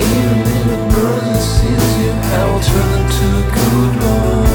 Even in emergencies, you have turned to good ones.